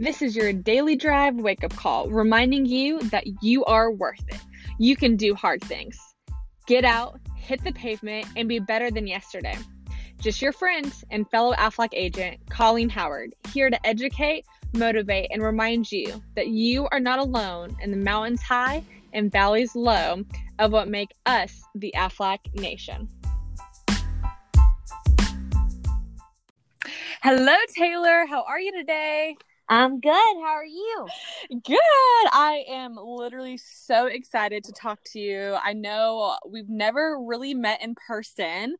This is your daily drive wake up call, reminding you that you are worth it. You can do hard things. Get out, hit the pavement, and be better than yesterday. Just your friend and fellow Aflac agent, Colleen Howard, here to educate, motivate, and remind you that you are not alone in the mountains high and valleys low of what make us the Aflac Nation. Hello, Taylor. How are you today? I'm good. How are you? Good. I am literally so excited to talk to you. I know we've never really met in person,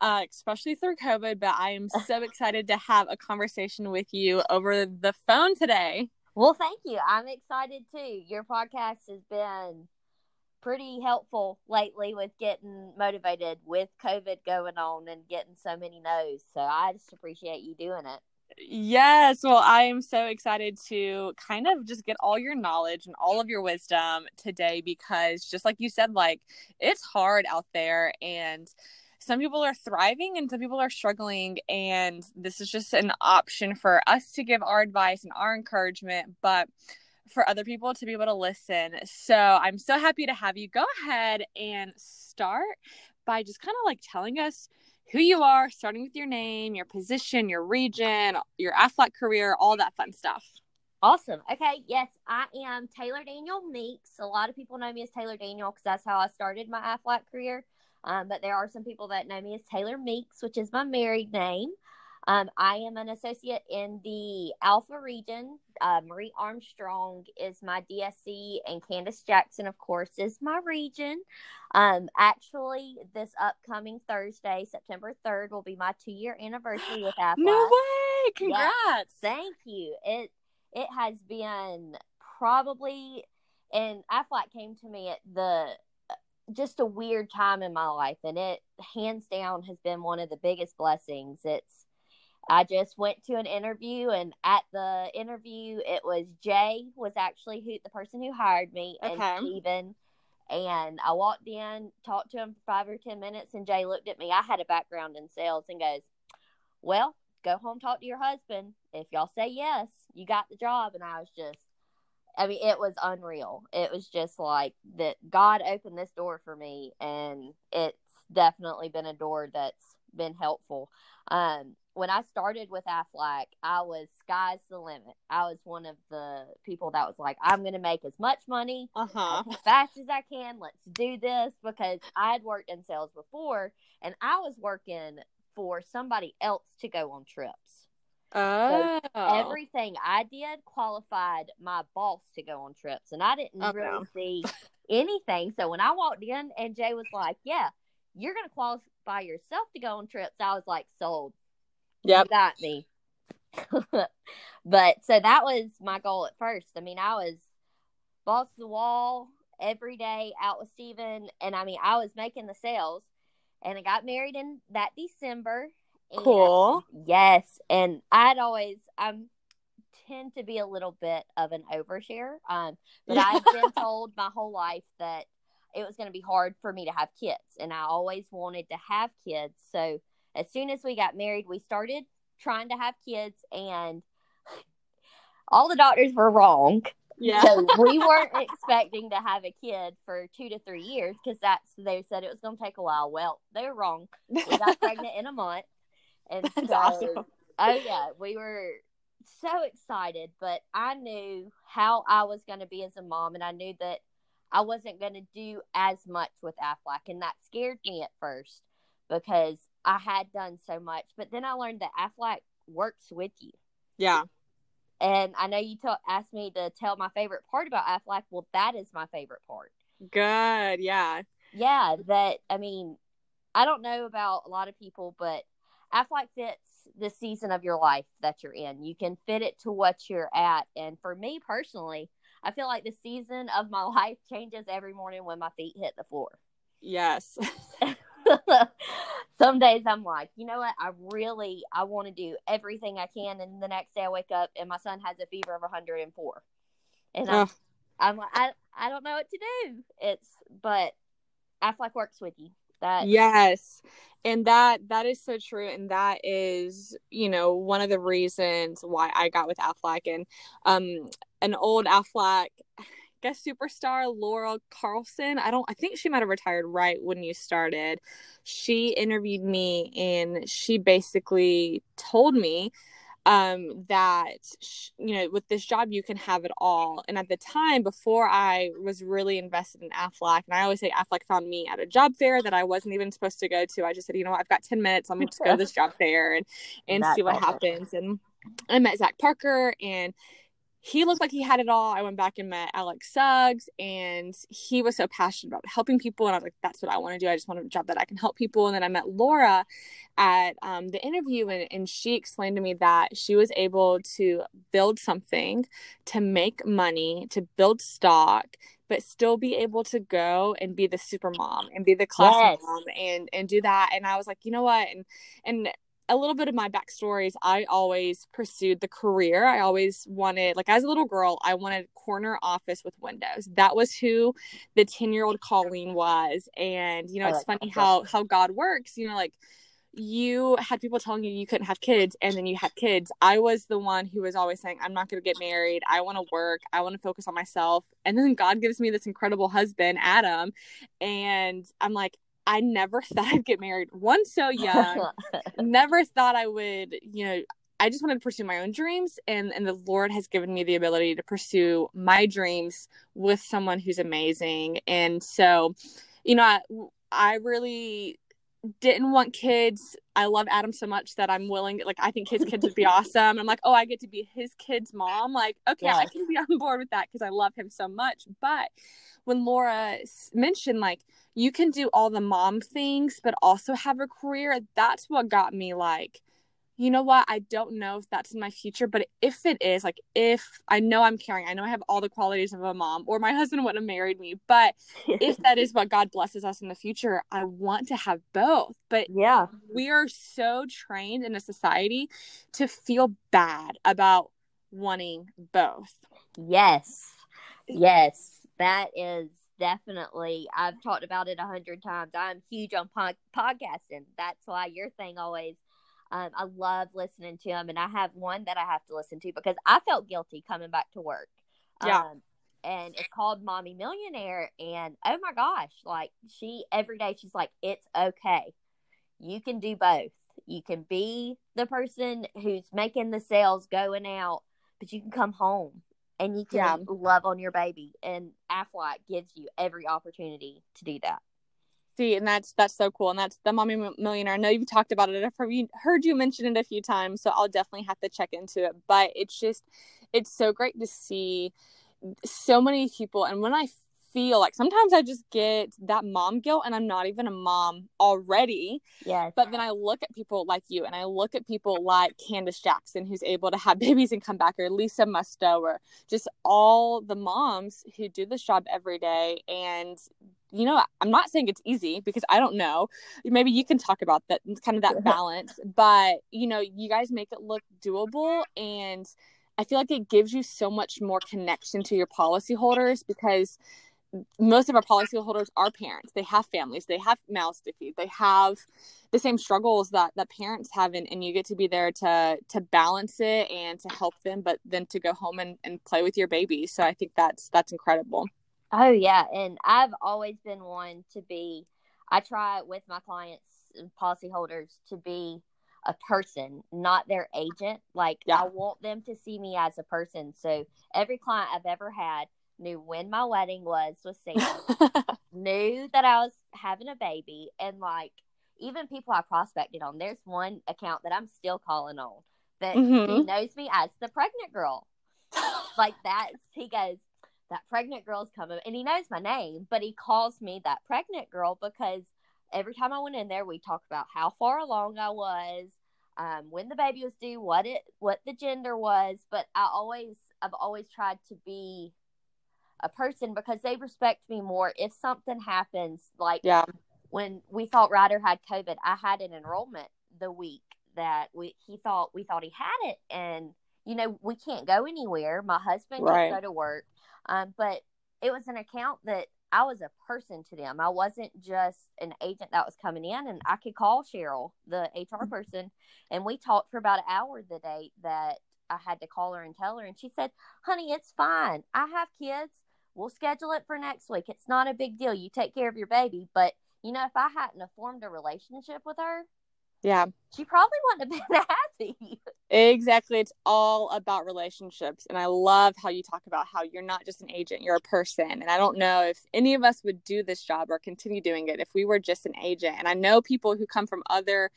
uh, especially through COVID, but I am so excited to have a conversation with you over the phone today. Well, thank you. I'm excited too. Your podcast has been pretty helpful lately with getting motivated with COVID going on and getting so many no's. So I just appreciate you doing it. Yes. Well, I am so excited to kind of just get all your knowledge and all of your wisdom today because, just like you said, like it's hard out there and some people are thriving and some people are struggling. And this is just an option for us to give our advice and our encouragement, but for other people to be able to listen. So I'm so happy to have you go ahead and start by just kind of like telling us who you are, starting with your name, your position, your region, your Aflac career, all that fun stuff. Awesome. Okay. Yes, I am Taylor Daniel Meeks. A lot of people know me as Taylor Daniel because that's how I started my Aflac career. Um, but there are some people that know me as Taylor Meeks, which is my married name. Um, I am an associate in the Alpha region. Uh, Marie Armstrong is my DSC, and Candace Jackson, of course, is my region. Um, actually, this upcoming Thursday, September 3rd, will be my two year anniversary with Aflac. No way! Congrats! Yes, thank you. It it has been probably, and Aflac came to me at the just a weird time in my life, and it hands down has been one of the biggest blessings. It's I just went to an interview, and at the interview, it was Jay was actually who the person who hired me, and Okay. Steven. And I walked in, talked to him for five or ten minutes, and Jay looked at me. I had a background in sales, and goes, "Well, go home, talk to your husband. If y'all say yes, you got the job." And I was just, I mean, it was unreal. It was just like that. God opened this door for me, and it's definitely been a door that's been helpful. Um, when I started with Aflac, I was sky's the limit. I was one of the people that was like, I'm going to make as much money Uh huh. as fast as I can. Let's do this because I had worked in sales before and I was working for somebody else to go on trips. Oh. Everything I did qualified my boss to go on trips, and I didn't Okay. really see anything. So when I walked in and Jay was like, "Yeah, you're going to qualify yourself to go on trips," I was like, "Sold." Yep. You got me. but so that was my goal at first. I mean, I was boss of the wall every day out with Steven. And I mean, I was making the sales and I got married in that December. And Cool. Yes. And I'd always, I'm tend to be a little bit of an overshare. Um, but I've been told my whole life that it was going to be hard for me to have kids. And I always wanted to have kids. So as soon as we got married, we started trying to have kids and all the doctors were wrong. Yeah. So we weren't expecting to have a kid for two to three years because that's they said it was going to take a while. Well, they were wrong. We got pregnant in a month, and That's so awesome. oh yeah, we were so excited. But I knew how I was going to be as a mom, and I knew that I wasn't going to do as much with Aflac, and that scared me at first because I had done so much. But then I learned that Aflac works with you. yeah. And I know you t- asked me to tell my favorite part about Aflac. Well, that is my favorite part. Good. Yeah. Yeah, that I mean, I don't know about a lot of people, but Aflac fits the season of your life that you're in. You can fit it to what you're at. And for me personally, I feel like the season of my life changes every morning when my feet hit the floor. Yes. Some days I'm like, you know what? I really I want to do everything I can, and the next day I wake up and my son has a fever of 104, and I'm, I'm like, I I don't know what to do. It's but Aflac works with you. That Yes. and that that is so true and that is you know one of the reasons why i got with aflac and um an old aflac guest superstar laura carlson. I don't i think she might have retired right when you started. She interviewed me and she basically told me um, that you know with this job you can have it all. And at the time before i was really invested in aflac and i always say aflac found me at a job fair that i wasn't even supposed to go to. I just said you know what, i've got 10 minutes. Let me just go to this job fair and and That's see what awesome. happens. And i met zach parker and he looked like he had it all. I went back and met Alex Suggs, and he was so passionate about helping people. And I was like, that's what I want to do. I just want a job that I can help people. And then I met Laura at um, the interview, and, and she explained to me that she was able to build something, to make money, to build stock, but still be able to go and be the super mom and be the class yes. mom and and do that. And I was like, you know what? And and a little bit of my backstory is I always pursued the career. I always wanted, like, as a little girl, I wanted corner office with windows. That was who the 10 year old Colleen was. And, you know, it's funny how, how God works, you know, like, you had people telling you you couldn't have kids and then you had kids. I was the one who was always saying, I'm not going to get married. I want to work. I want to focus on myself. And then God gives me this incredible husband, Adam. And I'm like, I never thought I'd get married. One so young, never thought I would, you know, I just wanted to pursue my own dreams and and the Lord has given me the ability to pursue my dreams with someone who's amazing. And so, you know, I, I really didn't want kids. I love Adam so much that I'm willing like I think his kids would be awesome. I'm like, "Oh, I get to be his kid's mom." Like, okay, yes. I can be on board with that cuz I love him so much. But when Laura mentioned like you can do all the mom things but also have a career that's what got me like you know what? I don't know if that's in my future but if it is like if i know i'm caring. I know i have all the qualities of a mom or my husband would have married me but if that is what god blesses us in the future i want to have both. But yeah. we are so trained in a society to feel bad about wanting both. Yes. Yes. That is definitely i've talked about it a hundred times. I'm huge on po- podcasting. That's why your thing always um, i love listening to them and i have one that i have to listen to because i felt guilty coming back to work yeah um, and it's called mommy millionaire and oh my gosh like she every day she's like it's okay you can do both you can be the person who's making the sales going out but you can come home and you can yeah. love on your baby. And Aflac gives you every opportunity to do that. See, and that's that's so cool, and that's the mommy millionaire. I know you've talked about it. I've heard you mention it a few times, so I'll definitely have to check into it. But it's just, it's so great to see so many people, and when I feel like sometimes I just get that mom guilt and I'm not even a mom already. Yeah. But then I look at people like you and I look at people like Candace Jackson who's able to have babies and come back or Lisa Musto or just all the moms who do this job every day and you know, I'm not saying it's easy because I don't know. Maybe you can talk about that kind of that balance, but you know, you guys make it look doable and I feel like it gives you so much more connection to your policyholders because most of our policyholders are parents. They have families. They have mouths to feed. They have the same struggles that that parents have, and, and you get to be there to to balance it and to help them, but then to go home and, and play with your baby. So I think that's that's incredible. Oh yeah, and I've always been one to be. I try with my clients and policyholders to be a person, not their agent. Like yeah. I want them to see me as a person. So every client I've ever had knew when my wedding was with Sam, knew that I was having a baby, and like even people I prospected on. There's one account that I'm still calling on that mm-hmm. he knows me as the pregnant girl. like that, he goes, "That pregnant girl's coming," and he knows my name, but he calls me that pregnant girl because every time I went in there, we talked about how far along I was, um, when the baby was due, what it, what the gender was. But I always, I've always tried to be a person because they respect me more if something happens like yeah when we thought Ryder had COVID, I had an enrollment the week that we he thought we thought he had it, and you know we can't go anywhere. My husband right. can't go to work, um, but it was an account that I was a person to them. I wasn't just an agent that was coming in, and I could call Cheryl, the HR Mm-hmm. person, and we talked for about an hour the day that I had to call her and tell her. And she said, Honey, it's fine. I have kids. We'll schedule it for next week. It's not a big deal. You take care of your baby. But, you know, if I hadn't have formed a relationship with her, Yeah, she probably wouldn't have been happy. exactly. It's all about relationships. And I love how you talk about how you're not just an agent, you're a person. And I don't know if any of us would do this job or continue doing it if we were just an agent. And I know people who come from other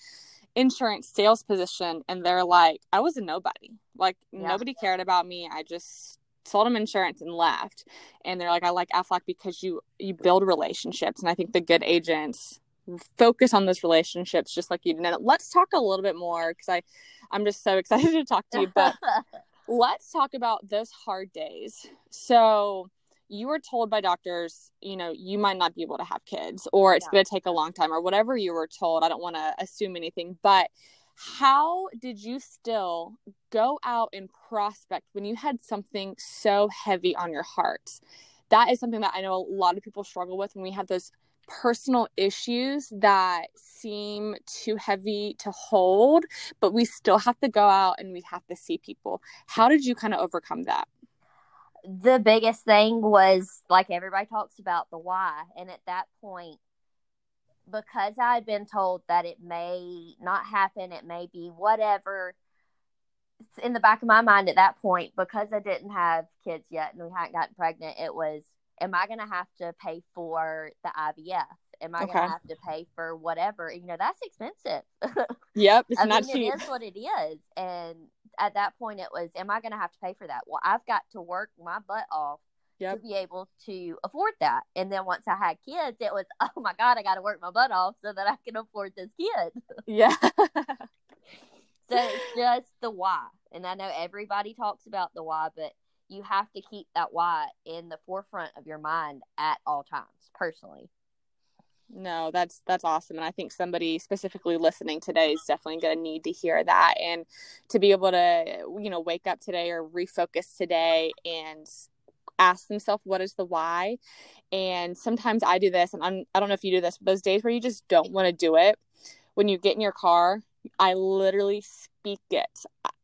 insurance sales position and they're like, I was a nobody. Like Yeah. nobody cared about me. I just sold them insurance and left. And they're like, I like Aflac because you you build relationships. And I think the good agents focus on those relationships just like you did. And let's talk a little bit more because I I'm just so excited to talk to you. But let's talk about those hard days. So you were told by doctors, you know, you might not be able to have kids or it's Yeah. going to take a long time or whatever you were told. I don't want to assume anything, but how did you still go out and prospect when you had something so heavy on your heart? That is something that I know a lot of people struggle with when we have those personal issues that seem too heavy to hold, but we still have to go out and we have to see people. How did you kind of overcome that? the biggest thing was like everybody talks about the why and at that point because i had been told that it may not happen it may be whatever it's in the back of my mind at that point because i didn't have kids yet and we hadn't gotten pregnant it was am i going to have to pay for the ivf am i Okay. going to have to pay for whatever you know that's expensive Yep, it's I not mean, cheap. it is what it is. And at that point, it was, am I going to have to pay for that? Well, I've got to work my butt off Yep. to be able to afford that. And then once I had kids, it was, oh my God, I got to work my butt off so that I can afford this kid. Yeah. So it's just the why. And I know everybody talks about the why, but you have to keep that why in the forefront of your mind at all times, personally. No, that's that's awesome, and I think somebody specifically listening today is definitely going to need to hear that, and to be able to you know wake up today or refocus today and ask themselves what is the why. And sometimes I do this, and I'm I don't know if you do this, but those days where you just don't want to do it, when you get in your car, I literally speak it.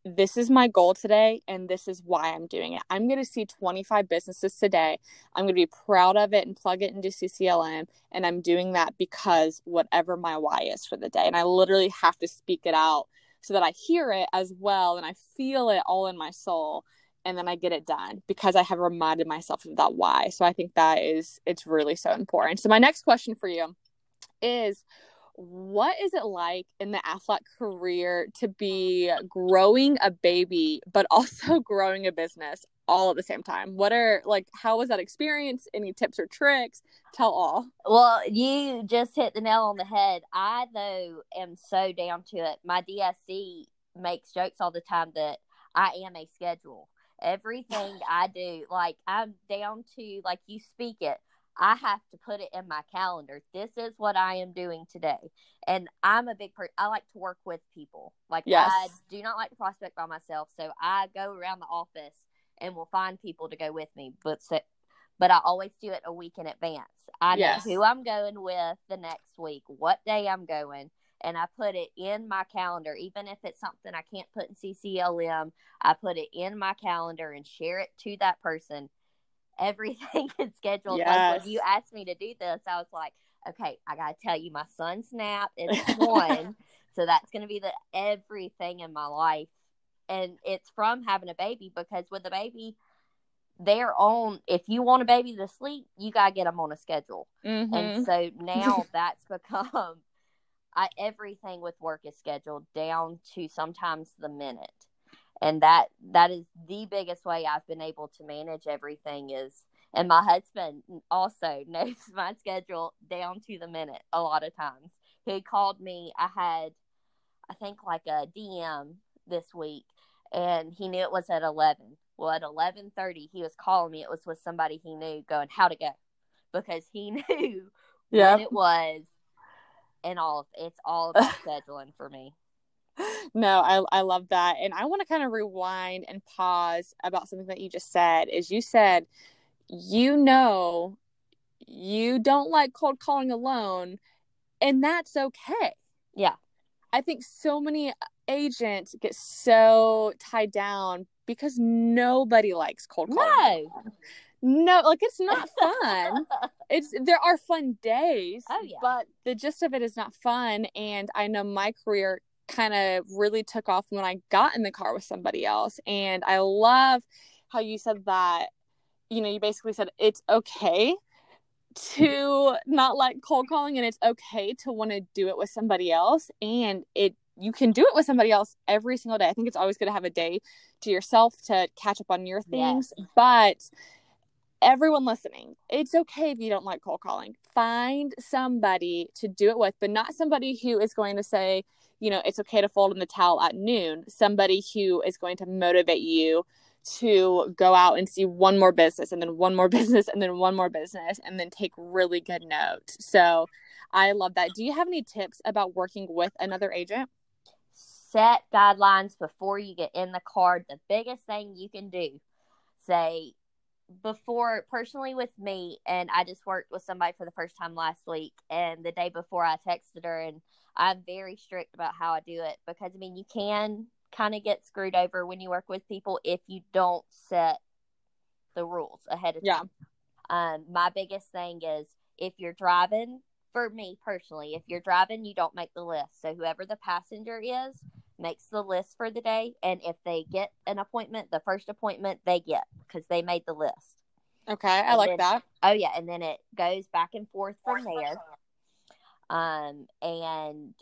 This is my goal today, and this is why I'm doing it. I'm going to see 25 businesses today. I'm going to be proud of it and plug it into CCLM. And I'm doing that because whatever my why is for the day. And I literally have to speak it out so that I hear it as well and I feel it all in my soul. And then I get it done because I have reminded myself of that why. So I think that is, it's really so important. So, my next question for you is what is it like in the Aflac career to be growing a baby, but also growing a business all at the same time? What are like, how was that experience? Any tips or tricks? Tell all. Well, you just hit the nail on the head. I, though, am so down to it. My DSC makes jokes all the time that I am a schedule. Everything I do, like, I'm down to, like, you speak it. I have to put it in my calendar. This is what I am doing today. And I'm a big person. I like to work with people. Like, Yes. I do not like to prospect by myself. So I go around the office and will find people to go with me. But so, but I always do it a week in advance. I know who I'm going with the next week, what day I'm going, and I put it in my calendar. Even if it's something I can't put in CCLM, I put it in my calendar and share it to that person. Everything is scheduled. Like when you asked me to do this, I was like, okay, I got to tell you, my son's nap is one. so that's going to be the everything in my life. And it's from having a baby because with a baby, they're on, if you want a baby to sleep, you got to get them on a schedule. Mhm. And so now that's become I everything with work is scheduled down to sometimes the minute. And that that is the biggest way I've been able to manage everything is and my husband also knows my schedule down to the minute a lot of times. He called me, I had I think like a DM this week and he knew it was at 11. Well, at 11:30 he was calling me. It was with somebody he knew going how to go because he knew Yeah. what it was and all it's all about scheduling for me no, I I love that. And I want to kind of rewind and pause about something that you just said. Is you said you know you don't like cold calling alone, and that's okay. Yeah. I think so many agents get so tied down because nobody likes cold calling. No. No, like it's not fun. it's there are fun days. Oh, yeah. But the gist of it is not fun. And I know my career kind of really took off when I got in the car with somebody else. And I love how you said that, you know, you basically said it's okay to not like cold calling and it's okay to want to do it with somebody else. And it you can do it with somebody else every single day. I think it's always good to have a day to yourself to catch up on your things. Yes. But everyone listening, it's okay if you don't like cold calling. Find somebody to do it with, but not somebody who is going to say, you know, it's okay to fold in the towel at noon. Somebody who is going to motivate you to go out and see one more business and then one more business and then one more business and then take really good notes. So I love that. Do you have any tips about working with another agent? Set guidelines before you get in the car. The biggest thing you can do, say, before personally with me, and I just worked with somebody for the first time last week, and the day before I texted her, and I'm very strict about how I do it because I mean, you can kind of get screwed over when you work with people if you don't set the rules ahead of Yeah. time. Um, my biggest thing is if you're driving, for me personally, if you're driving, you don't make the list. So whoever the passenger is makes the list for the day, and if they get an appointment, the first appointment they get because they made the list. Okay, I And like then- that. Oh yeah, and then it goes back and forth from there. Um, and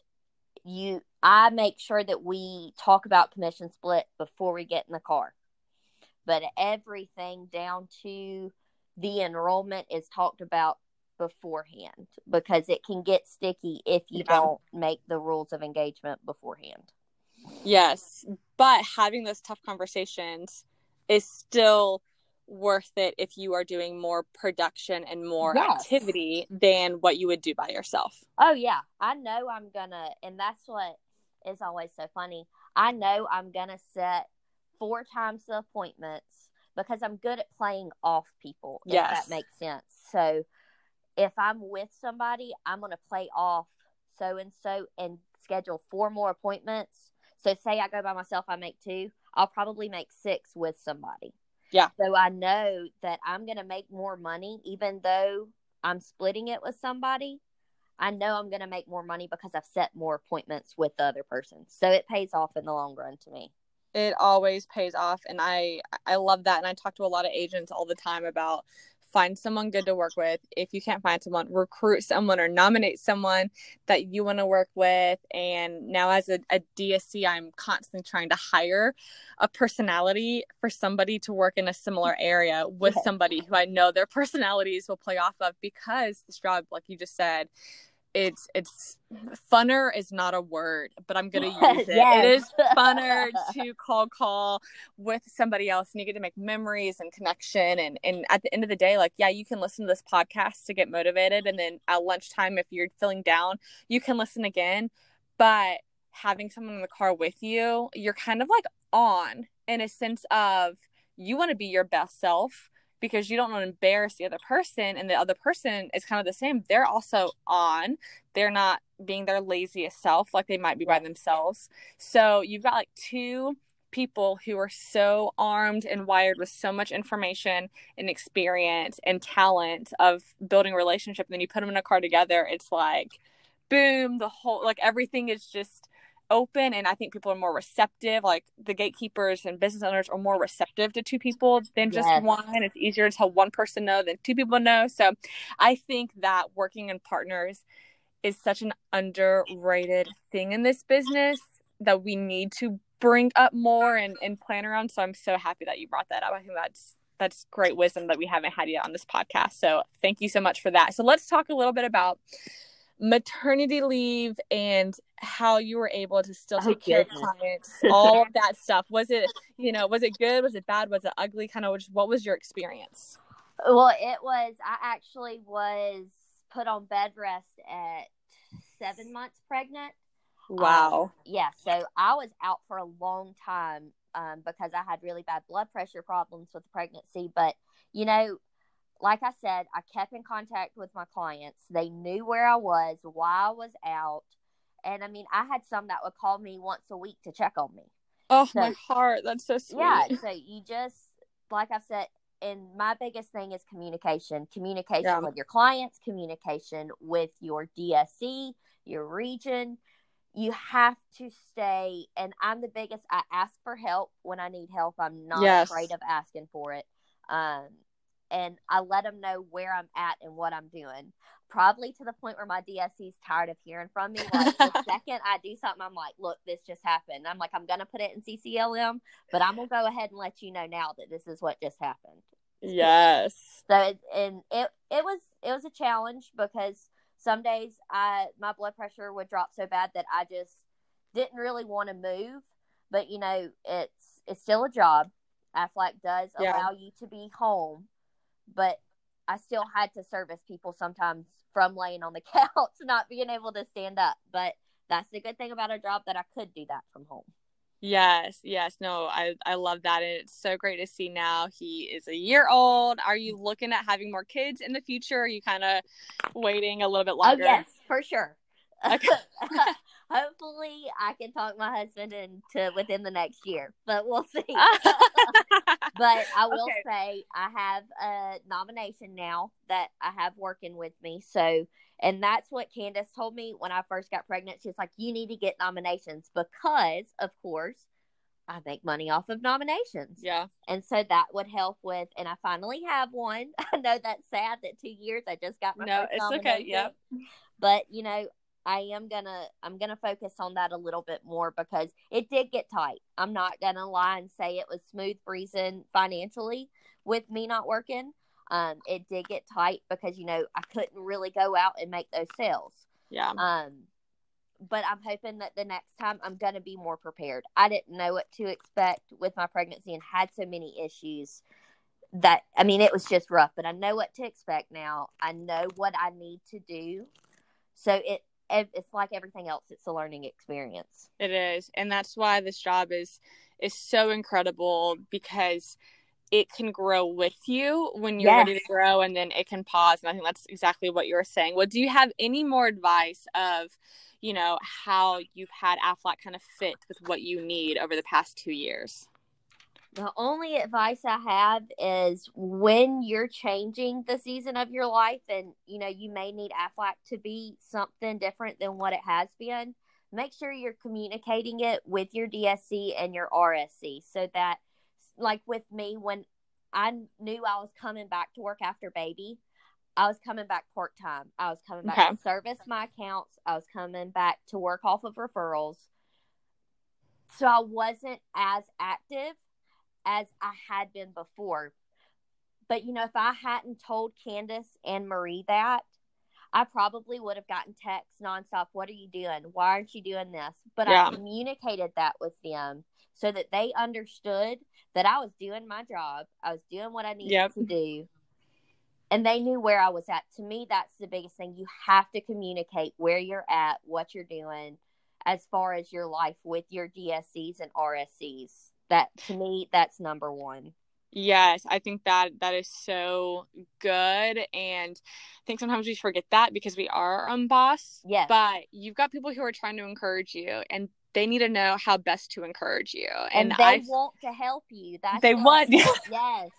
you, I make sure that we talk about commission split before we get in the car. But everything down to the enrollment is talked about beforehand because it can get sticky if you Yeah. don't make the rules of engagement beforehand. Yes, but having those tough conversations is still worth it if you are doing more production and more Yes. activity than what you would do by yourself. Oh yeah, I know I'm gonna, and that's what is always so funny. I know I'm gonna set four times the appointments because I'm good at playing off people. If Yes. that makes sense. So if I'm with somebody, I'm gonna play off so and so and schedule four more appointments. So say I go by myself, I make two. I'll probably make six with somebody. Yeah. So I know that I'm gonna make more money, even though I'm splitting it with somebody. I know I'm going to make more money because I've set more appointments with the other person. So it pays off in the long run to me. It always pays off and I I love that and I talk to a lot of agents all the time about find someone good to work with. If you can't find someone, recruit someone or nominate someone that you want to work with. And now as a, a DSC, I'm constantly trying to hire a personality for somebody to work in a similar area with Yes. somebody who I know their personalities will play off of because this job, like you just said, it's it's funner is not a word, but I'm gonna use it. Yes. It is funner to call call with somebody else and you get to make memories and connection and and at the end of the day like yeah you can listen to this podcast to get motivated and then at lunchtime if you're feeling down you can listen again but having someone in the car with you you're kind of like on in a sense of you want to be your best self because you don't want to embarrass the other person and the other person is kind of the same. They're also on. They're not being their laziest self like they might be by themselves. So you've got like two people who are so armed and wired with so much information and experience and talent of building a relationship and then you put them in a car together it's like boom the whole like everything is just open and i think people are more receptive like the gatekeepers and business owners are more receptive to two people than just Yes. one it's easier to tell one person no than two people no so i think that working in partners is such an underrated thing in this business that we need to bring up more and, and plan around. So I'm so happy that you brought that up. I think that's that's great wisdom that we haven't had yet on this podcast. So thank you so much for that. So let's talk a little bit about maternity leave and how you were able to still Oh, take care of clients, all of that stuff. Was it, you know, was it good? Was it bad? Was it ugly? Kind of what was your experience? Well, it was, I actually was put on bed rest at seven months pregnant. Wow. Yeah, so I was out for a long time um, because I had really bad blood pressure problems with the pregnancy. But, you know, like I said, I kept in contact with my clients. They knew where I was, why I was out. And I mean, I had some that would call me once a week to check on me. Oh, So- my heart. That's so sweet. Yeah. So you just, like I said, and my biggest thing is communication communication Yeah. with your clients, communication with your DSC, your region. You have to stay, and I'm the biggest. I ask for help when I need help. I'm not Yes. afraid of asking for it. Um, and I let them know where I'm at and what I'm doing. Probably to the point where my DSC is tired of hearing from me. Like the second I do something, I'm like, "Look, this just happened." I'm like, "I'm gonna put it in CCLM, but I'm gonna go ahead and let you know now that this is what just happened." Yes. So it, and it it was it was a challenge because some days I my blood pressure would drop so bad that I just didn't really want to move. But you know, it's it's still a job. Aflac does Yeah. allow you to be home, but I still had to service people sometimes from laying on the couch, not being able to stand up. But that's the good thing about a job that I could do that from home. Yes, yes. No, I I love that. And it's so great to see now he is a year old. Are you looking at having more kids in the future? Are you kind of waiting a little bit oh, longer? Oh yes, for sure. Okay. Hopefully, I can talk my husband into within the next year, but we'll see. but I will Okay. say I have a nomination now that I have working with me. So, and that's what Candace told me when I first got pregnant. She's like, "You need to get nominations because, of course, I make money off of nominations." yeah. And so that would help with, and I finally have one. I know that's sad that two years I just got my No, it's okay, nomination. yep. But you know, I am gonna I'm gonna focus on that a little bit more because it did get tight. I'm not gonna lie and say it was smooth breezing financially with me not working. Um, it did get tight because you know I couldn't really go out and make those sales. Yeah. Um, but I'm hoping that the next time I'm going to be more prepared. I didn't know what to expect with my pregnancy and had so many issues that I mean it was just rough, but I know what to expect now. I know what I need to do. So it- it's like everything else it's a learning experience. It is, and that's why this job is is so incredible because it can grow with you when you're Yes. ready to grow, and then it can pause. And I think that's exactly what you were saying. Well, do you have any more advice of, you know, how you've had Aflac kind of fit with what you need over the past two years? The only advice I have is when you're changing the season of your life and you know you may need Aflac to be something different than what it has been, make sure you're communicating it with your DSC and your RSC so that like with me when I knew I was coming back to work after baby, I was coming back part time. I was coming back Okay. to service my accounts. I was coming back to work off of referrals. So I wasn't as active as I had been before. But you know, if I hadn't told Candace and Marie that, I probably would have gotten texts nonstop. What are you doing? Why aren't you doing this? But Yeah. I communicated that with them so that they understood that I was doing my job. I was doing what I needed Yep. to do. And they knew where I was at. To me, that's the biggest thing. You have to communicate where you're at, what you're doing, as far as your life with your DSCs and RSCs. That to me, that's number one. Yes, I think that that is so good, and I think sometimes we forget that because we are our own boss. Yes. But you've got people who are trying to encourage you, and they need to know how best to encourage you. And, And, they I want to help you. That's They want- yes.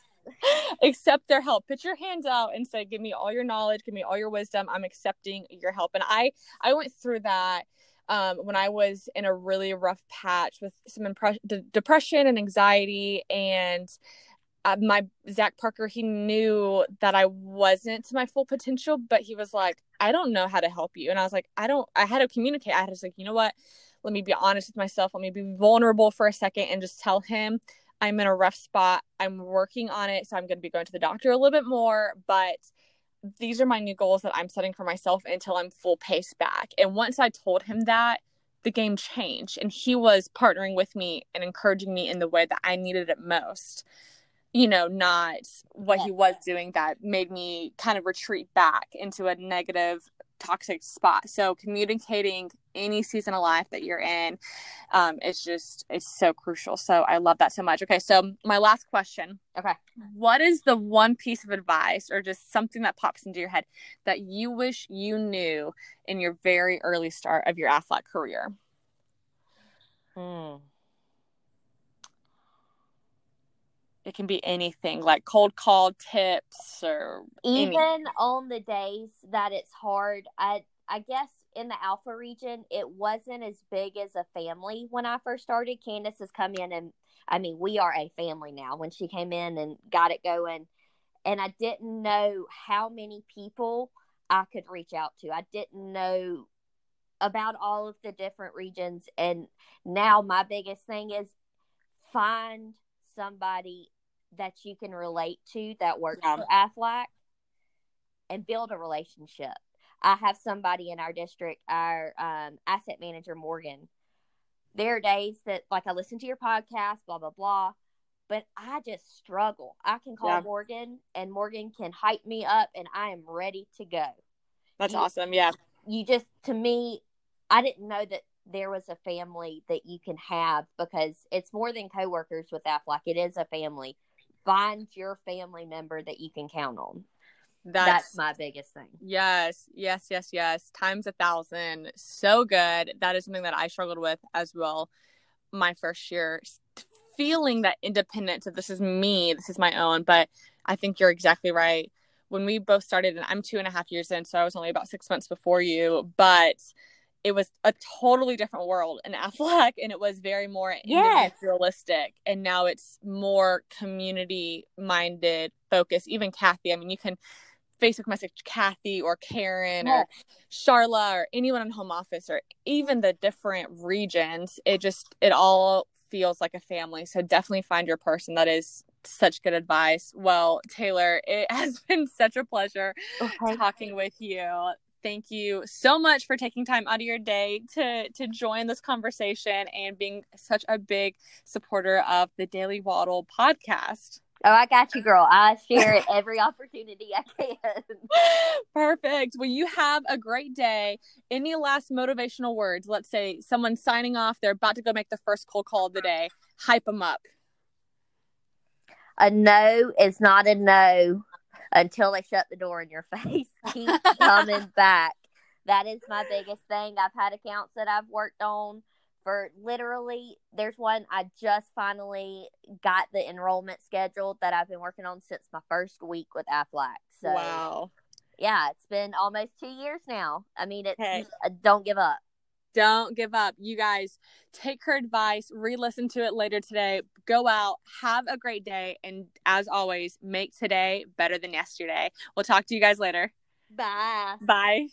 accept their help. Put your hands out and say, "Give me all your knowledge, give me all your wisdom. I'm accepting your help." And I I went through that um, when I was in a really rough patch with some impre- de- depression and anxiety, and uh, my Zach Parker, he knew that I wasn't to my full potential, but he was like, "I don't know how to help you," and I was like, "I don't." I had to communicate. I had to say, "You know what? Let me be honest with myself. Let me be vulnerable for a second and just tell him." I'm in a rough spot. I'm working on it. So I'm going to be going to the doctor a little bit more. But these are my new goals that I'm setting for myself until I'm full pace back. And once I told him that, the game changed. And he was partnering with me and encouraging me in the way that I needed it most. You know, not what he was doing that made me kind of retreat back into a negative toxic spot. So communicating any season of life that you're in um, is just it's so crucial. So I love that so much. Okay, so my last question. Okay. What is the one piece of advice or just something that pops into your head that you wish you knew in your very early start of your AFLAC career? Hmm. It can be anything like cold call tips or even anything. on the days that it's hard i i guess in the alpha region it wasn't as big as a family when i first started. Candace has come in and i mean we are a family now when she came in and got it going. And i didn't know how many people i could reach out to. I didn't know about all of the different regions. And now my biggest thing is find somebody that you can relate to that works Yeah. for AFLAC and build a relationship. I have somebody in our district, our um, asset manager, Morgan. There are days that, like, I listen to your podcast, blah, blah, blah, but I just struggle. I can call Yeah. Morgan, and Morgan can hype me up, and I am ready to go. That's you- awesome. Yeah. You just, to me, I didn't know that there was a family that you can have because it's more than coworkers with AFLAC. It is a family. Find your family member that you can count on. That's, That's my biggest thing. Yes, yes, yes, yes. Times a thousand. So good. That is something that I struggled with as well. My first year, feeling that independence of this is me, this is my own. But I think you're exactly right. When we both started, and I'm two and a half years in, so I was only about six months before you, but it was a totally different world in Aflac, and it was very more Yes. individualistic. And now it's more community minded focus. Even Kathy, I mean, you can Facebook message Kathy or Karen or Charla or anyone in home office or even the different regions. It just it all feels like a family. So definitely find your person. That is such good advice. Well, Taylor, it has been such a pleasure Okay. talking with you. Thank you so much for taking time out of your day to to join this conversation and being such a big supporter of the Daily Waddle podcast. Oh, I got you, girl. I share it every opportunity I can. Perfect. Well, you have a great day. Any last motivational words? Let's say someone's signing off, they're about to go make the first cold call of the day. Hype them up. A no is not a no until they shut the door in your face. Keep coming back. That is my biggest thing. I've had accounts that I've worked on for literally, there's one I just finally got the enrollment scheduled that I've been working on since my first week with AFLAC. So, wow. yeah, it's been almost two years now. I mean, it's Okay. uh, don't give up. Don't give up. You guys take her advice, re listen to it later today. Go out, have a great day. And as always, make today better than yesterday. We'll talk to you guys later. Bye. Bye.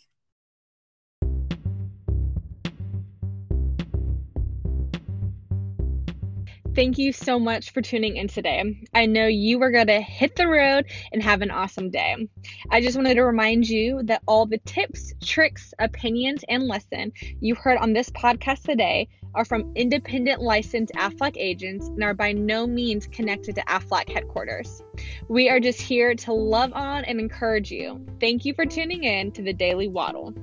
Thank you so much for tuning in today. I know you are going to hit the road and have an awesome day. I just wanted to remind you that all the tips, tricks, opinions, and lesson you heard on this podcast today are from independent licensed AFLAC agents and are by no means connected to AFLAC headquarters. We are just here to love on and encourage you. Thank you for tuning in to the Daily Waddle.